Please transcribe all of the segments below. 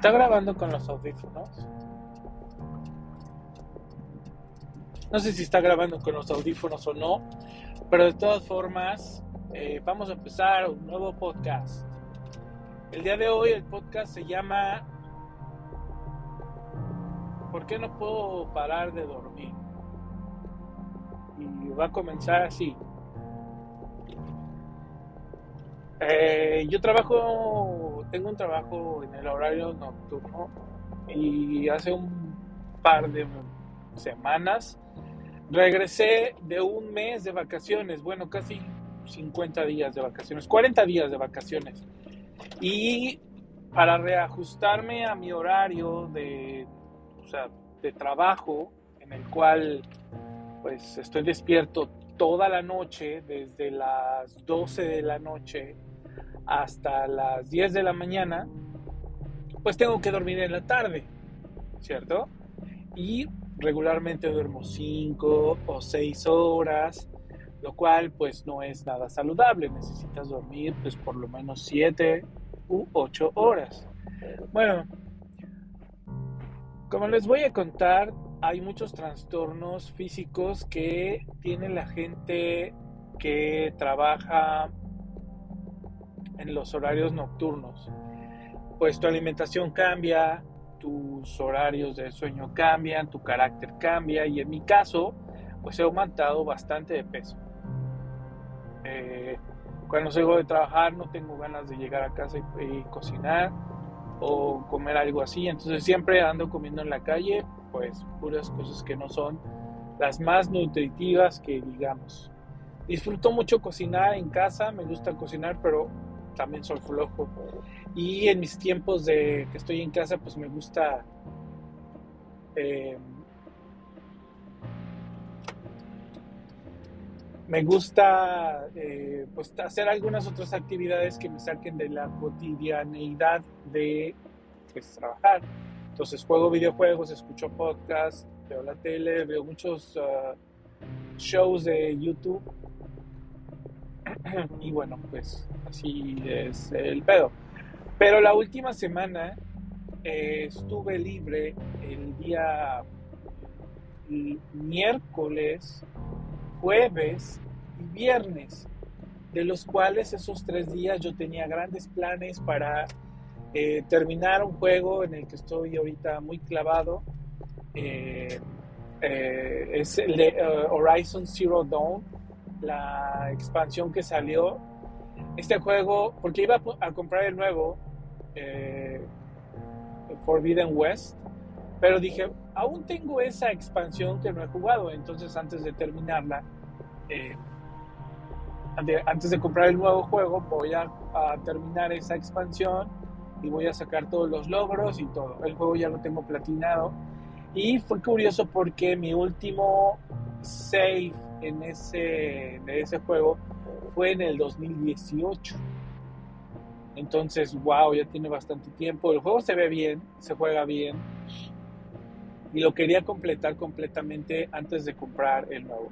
¿Está grabando con los audífonos? No sé si está grabando con los audífonos o no, pero de todas formas, eh, vamos a empezar un nuevo podcast. El día de hoy el podcast se llama ¿Por qué no puedo parar de dormir? Y va a comenzar así. Eh, yo trabajo, tengo un trabajo en el horario nocturno y hace un par de semanas regresé de un mes de vacaciones, bueno, casi 50 días de vacaciones, 40 días de vacaciones. Y para reajustarme a mi horario de, de trabajo, en el cual pues estoy despierto toda la noche, desde las 12 de la noche hasta las 10 de la mañana, pues tengo que dormir en la tarde, ¿cierto? Y regularmente duermo 5 o 6 horas, lo cual pues no es nada saludable, necesitas dormir pues por lo menos 7 u 8 horas. Bueno, como les voy a contar, hay muchos trastornos físicos que tiene la gente que trabaja en los horarios nocturnos. Pues tu alimentación cambia, tus horarios de sueño cambian, tu carácter cambia y en mi caso, pues he aumentado bastante de peso. Eh, cuando salgo de trabajar no tengo ganas de llegar a casa y, cocinar o comer algo así, entonces siempre ando comiendo en la calle, pues puras cosas que no son las más nutritivas que digamos. Disfruto mucho cocinar en casa, me gusta cocinar, pero también soy flojo. Y en mis tiempos de que estoy en casa, pues me gusta eh, me gusta eh, pues hacer algunas otras actividades que me saquen de la cotidianeidad de pues, trabajar. Entonces juego videojuegos, escucho podcasts, veo la tele, veo muchos uh, shows de YouTube y bueno, pues así es el pedo. Pero la última semana eh, estuve libre el día miércoles, jueves y viernes, de los cuales esos tres días yo tenía grandes planes para eh, terminar un juego en el que estoy ahorita muy clavado. Eh, es el de Horizon Zero Dawn la expansión que salió. Este juego, porque iba a comprar el nuevo, eh, Forbidden West, pero dije, aún tengo esa expansión que no he jugado, entonces antes de terminarla, eh, antes de comprar el nuevo juego, voy a, a, terminar esa expansión y voy a sacar todos los logros y todo. El juego ya lo tengo platinado. Y fue curioso porque mi último save en ese, ese juego fue en el 2018. Entonces, wow, ya tiene bastante tiempo. El juego se ve bien, se juega bien. Y lo quería completar completamente antes de comprar el nuevo.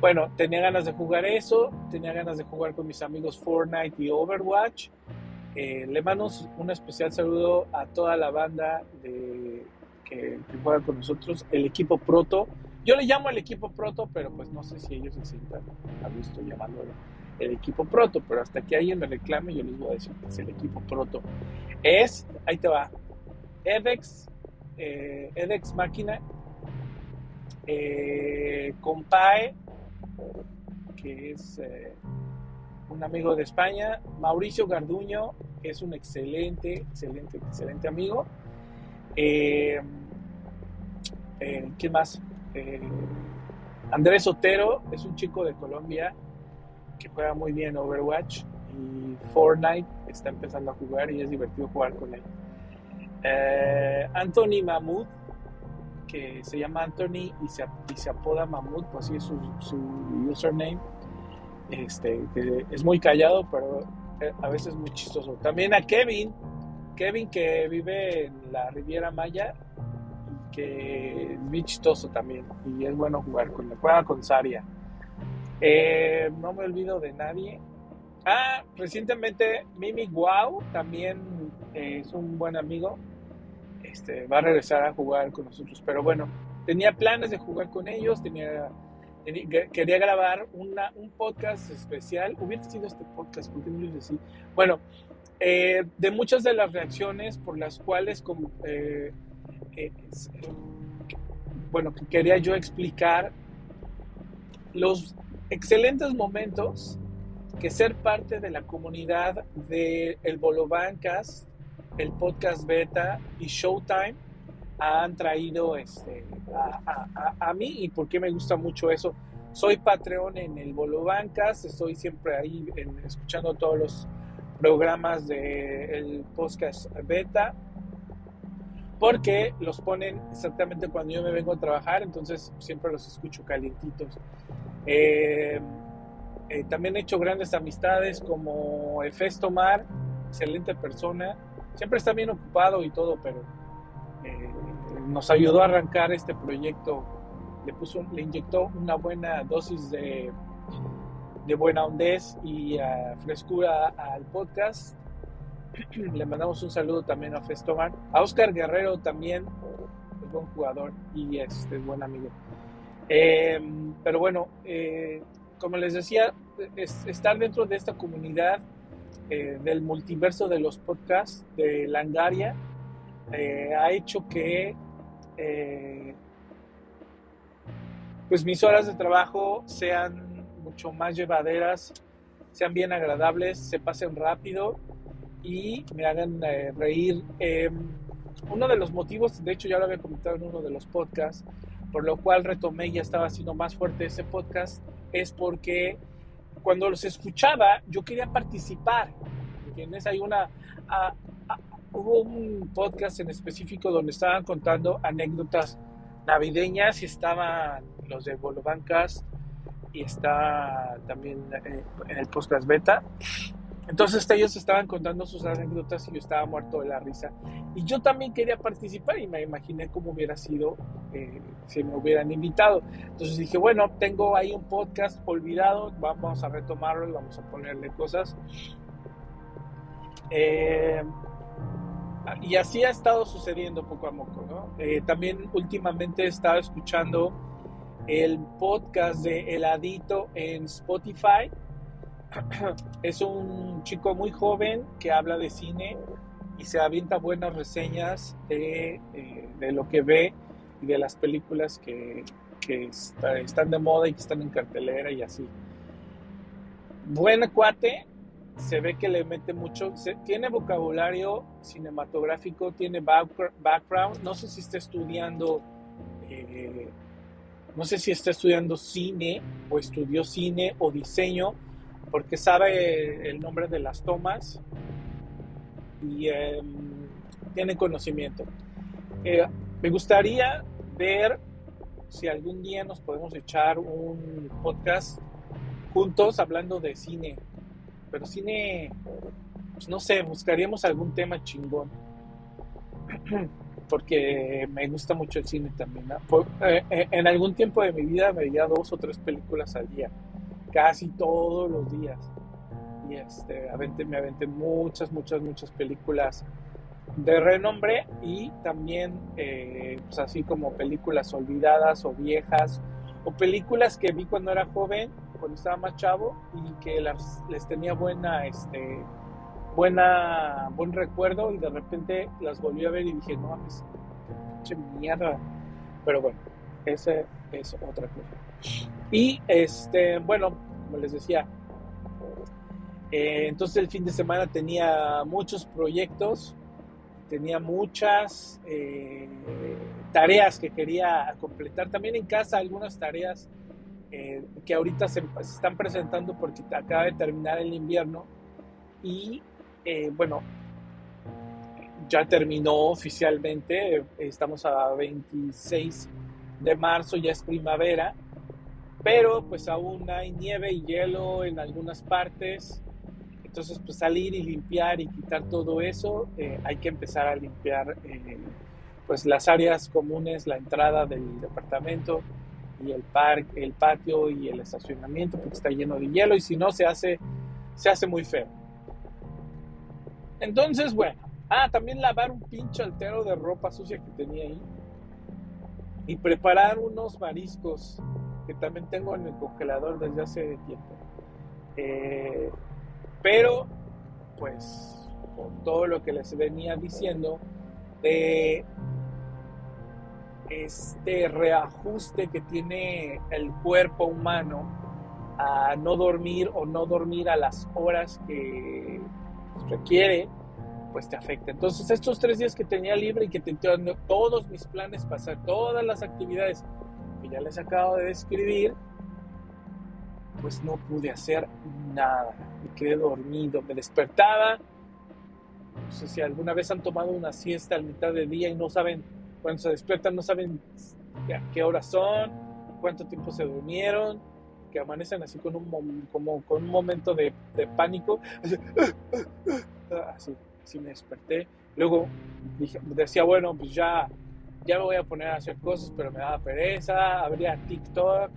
Bueno, tenía ganas de jugar eso, tenía ganas de jugar con mis amigos Fortnite y Overwatch. Eh, le mando un especial saludo a toda la banda de, que, que juega con nosotros, el equipo Proto. Yo le llamo el equipo proto, pero pues no sé si ellos se sientan a gusto llamándolo el equipo proto, pero hasta que alguien me reclame yo les voy a decir que es el equipo proto. Es, ahí te va, Edex, eh, Edex Máquina, eh, Compae, que es eh, un amigo de España, Mauricio Garduño, que es un excelente, excelente, excelente amigo. Eh, ¿Qué más? Eh, Andrés Otero es un chico de Colombia que juega muy bien Overwatch y Fortnite está empezando a jugar y es divertido jugar con él. Eh, Anthony Mahmoud, que se llama Anthony y se, apoda Mahmoud, pues así es su, username. Este, es muy callado, pero eh, a veces muy chistoso. También a Kevin, Kevin que vive en la Riviera Maya, muy chistoso también y es bueno jugar con juega con Saria. Eh, no me olvido de nadie. Ah, recientemente Mimi Guau también es un buen amigo. este, va a regresar a jugar con nosotros. Pero bueno, tenía planes de jugar con ellos, tenía, quería grabar una, un podcast especial. Hubiera sido este podcast, ¿por qué no decía? Bueno, eh, de muchas de las reacciones por las cuales, como, bueno, quería yo explicar los excelentes momentos que ser parte de la comunidad de El Bolo Bancas, el podcast Beta y Showtime han traído este, a, mí y por qué me gusta mucho eso. Soy Patreon en el Bolo Bancas, estoy siempre ahí escuchando todos los programas del podcast Beta porque los ponen exactamente cuando yo me vengo a trabajar, entonces siempre los escucho calientitos. Eh, eh, también he hecho grandes amistades como Efesto Mar, excelente persona, siempre está bien ocupado y todo, pero eh, nos ayudó a arrancar este proyecto, le, puso, le inyectó una buena dosis de, de buena hondez y frescura al podcast le mandamos un saludo también a Festomar. A Oscar Guerrero también, es buen jugador y este, es buen amigo. Em, pero bueno, eh, como les decía, estar dentro de esta comunidad eh, del multiverso de los podcasts de Langaria eh, ha hecho que pues mis horas de trabajo sean mucho más llevaderas, sean bien agradables, se pasen rápido y me hagan eh, reír. Em, uno de los motivos, de hecho ya lo había comentado en uno de los podcasts, por lo cual retomé y ya estaba haciendo más fuerte ese podcast, es porque cuando los escuchaba yo quería participar. ¿Entiendes? Hay una... hubo un podcast en específico donde estaban contando anécdotas navideñas y estaban los de Bolobancas y está también eh, en el podcast beta entonces ellos estaban contando sus anécdotas y yo estaba muerto de la risa. Y yo también quería participar y me imaginé cómo hubiera sido eh, si me hubieran invitado. Entonces dije, bueno, tengo ahí un podcast olvidado, vamos a retomarlo y vamos a ponerle cosas. Eh, y así ha estado sucediendo poco a poco. ¿no? Eh, también últimamente he estado escuchando el podcast de Heladito en Spotify es un chico muy joven que habla de cine y se avienta buenas reseñas de, eh, lo que ve y de las películas que, están de moda y que están en cartelera y así. Buen cuate, se ve que le mete mucho, tiene vocabulario cinematográfico, tiene background, no sé si está estudiando, eh, no sé si está estudiando cine o estudió cine o diseño, porque sabe el nombre de las tomas y em, tiene conocimiento. Eh, me gustaría ver si algún día nos podemos echar un podcast juntos hablando de cine, pero cine, pues no sé, buscaríamos algún tema chingón. Porque me gusta mucho el cine también. Eh, eh, en algún tiempo de mi vida veía dos o tres películas al día casi todos los días. Y este, me aventé muchas, muchas, muchas películas de renombre y también eh, pues así como películas olvidadas o viejas o películas que vi cuando era joven, cuando estaba más chavo y que las, les tenía buena, este, buena, buen recuerdo y de repente las volví a ver y dije, no, es pinche mierda. Pero bueno, esa es otra cosa. Y este, bueno, como les decía, eh, entonces el fin de semana tenía muchos proyectos, tenía muchas eh, tareas que quería completar. También en casa algunas tareas eh, que ahorita se, se, están presentando porque acaba de terminar el invierno. Y bueno, ya terminó oficialmente, estamos a 26 de marzo, ya es primavera pero pues aún hay nieve y hielo en algunas partes. Entonces, pues salir y limpiar y quitar todo eso, eh, hay que empezar a limpiar eh, pues las áreas comunes, la entrada del departamento y el parque, el patio y el estacionamiento, porque está lleno de hielo y si no se hace, se hace muy feo. Entonces, bueno, Ah, también lavar un pinche altero de ropa sucia que tenía ahí. Y preparar unos mariscos que también tengo en el congelador desde hace tiempo. Eh, pero, pues, con todo lo que les venía diciendo, de este reajuste que tiene el cuerpo humano a no dormir o no dormir a las horas que requiere, pues te afecta. Entonces estos tres días que tenía libre y que tenía todos mis planes hacer todas las actividades ya les acabo de describir, pues no pude hacer nada. Me quedé dormido, me despertaba. No sé si alguna vez han tomado una siesta al mitad del día y no saben, cuando se despiertan, no saben a qué horas son, cuánto tiempo se durmieron, que amanecen así con un, como, con un momento de, de pánico. Así, así me desperté. Luego dije, decía, bueno, pues ya, ya me voy a poner a hacer cosas, pero me daba pereza, abría TikTok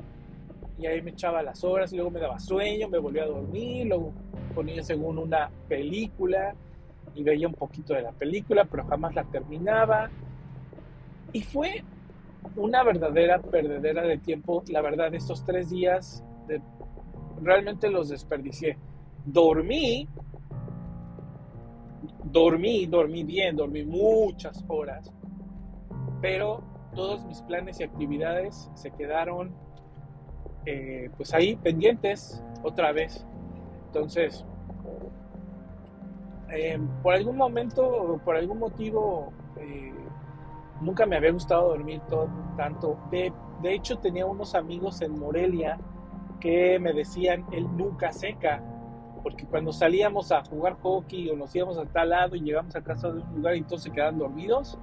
y ahí me echaba las horas y luego me daba sueño, me volvía a dormir, luego ponía según una película y veía un poquito de la película, pero jamás la terminaba. Y fue una verdadera perdedera de tiempo, la verdad, estos tres días realmente los desperdicié. Dormí, dormí, dormí bien, dormí muchas horas, pero todos mis planes y actividades se quedaron eh, pues ahí pendientes otra vez. Entonces, eh, por algún momento, por algún motivo, eh, nunca me había gustado dormir todo, tanto. De, de, hecho, tenía unos amigos en Morelia que me decían, él nunca seca, porque cuando salíamos a jugar hockey o nos íbamos a tal lado y llegamos a casa de un lugar y todos se quedaban dormidos,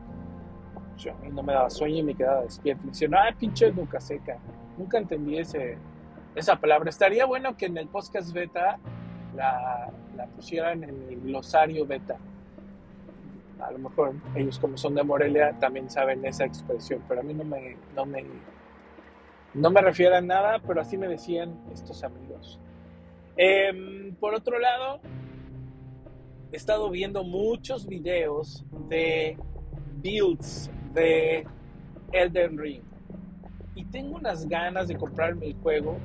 a no me daba sueño y me quedaba despierto. Me decían, ah, pinche nunca seca. Nunca entendí esa palabra. Estaría bueno que en el podcast beta la, pusieran en el glosario beta. A lo mejor ellos como son de Morelia también saben esa expresión, pero a mí no me, no me, no me refiero a nada, pero así me decían estos amigos. Eh, por otro lado, he estado viendo muchos videos de builds de Elden Ring. Y tengo unas ganas de comprarme el juego.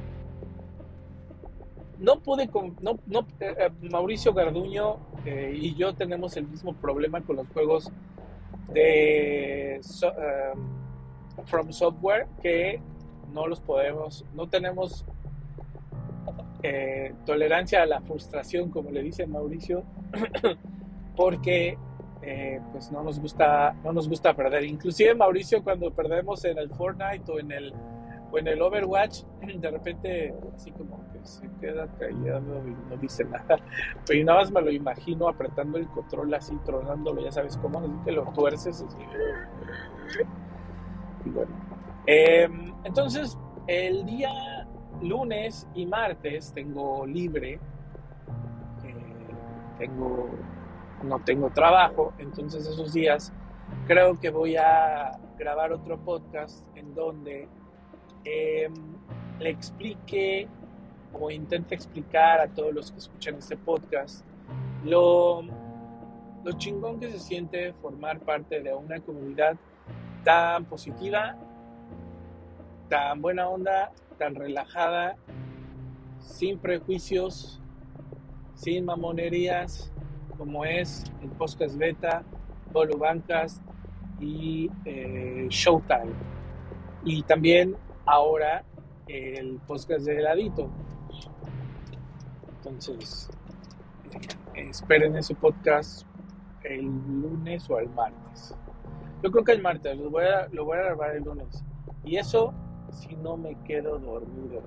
No pude, no, no, eh, eh, Mauricio Garduño eh, y yo tenemos el mismo problema con los juegos de From Software que no los podemos, no tenemos tolerancia a la frustración, como le dice Mauricio, porque pues no nos gusta, no nos gusta perder. Inclusive Mauricio cuando perdemos en el Fortnite o en el o en el Overwatch, de repente así como que se queda callado y no dice nada. Pero nada más me lo imagino apretando el control así, tronándolo, ya sabes cómo, así que lo tuerces así. Y bueno. Em, entonces, el día lunes y martes tengo libre. Eh, tengo. No tengo trabajo. Entonces esos días creo que voy a grabar otro podcast en donde eh, le explique o intente explicar a todos los que escuchan este podcast lo, lo chingón que se siente formar parte de una comunidad tan positiva, tan buena onda, tan relajada, sin prejuicios, sin mamonerías, como es el podcast beta, Bolo Bancas y eh, Showtime. Y también ahora el podcast de heladito. Entonces, eh, esperen ese podcast el lunes o el martes. Yo creo que el martes, lo voy a, lo voy a grabar el lunes. Y eso si no me quedo dormido.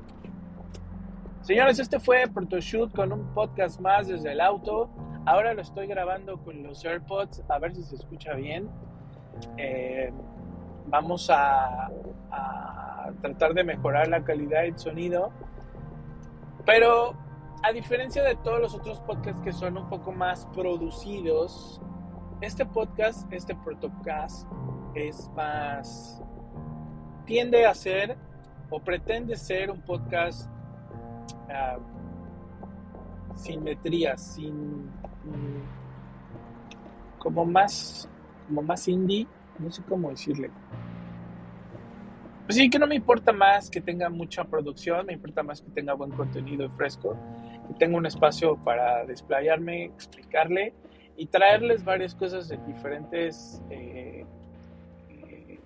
Señores, este fue Protoshoot con un podcast más desde el auto. Ahora lo estoy grabando con los AirPods, a ver si se escucha bien. Eh, vamos a, tratar de mejorar la calidad del sonido. Pero a diferencia de todos los otros podcasts que son un poco más producidos, este podcast, este protocast, es más. tiende a ser o pretende ser un podcast uh, sin metrías, sin. como más, como más indie, no sé cómo decirle. Pues sí, que no me importa más que tenga mucha producción, me importa más que tenga buen contenido fresco, que tenga un espacio para desplayarme, explicarle y traerles varias cosas de diferentes eh, eh,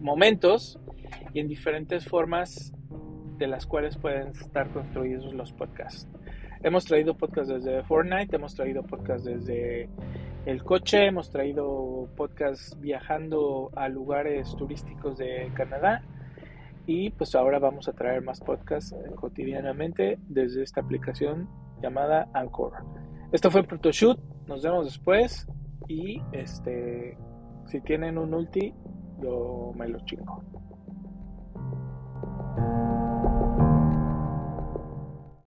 momentos y en diferentes formas de las cuales pueden estar construidos los podcasts. Hemos traído podcasts desde Fortnite, hemos traído podcasts desde el coche, hemos traído podcasts viajando a lugares turísticos de Canadá y pues ahora vamos a traer más podcasts eh, cotidianamente desde esta aplicación llamada Anchor. Esto fue Protoshoot, nos vemos después y este si tienen un ulti, yo me lo chingo.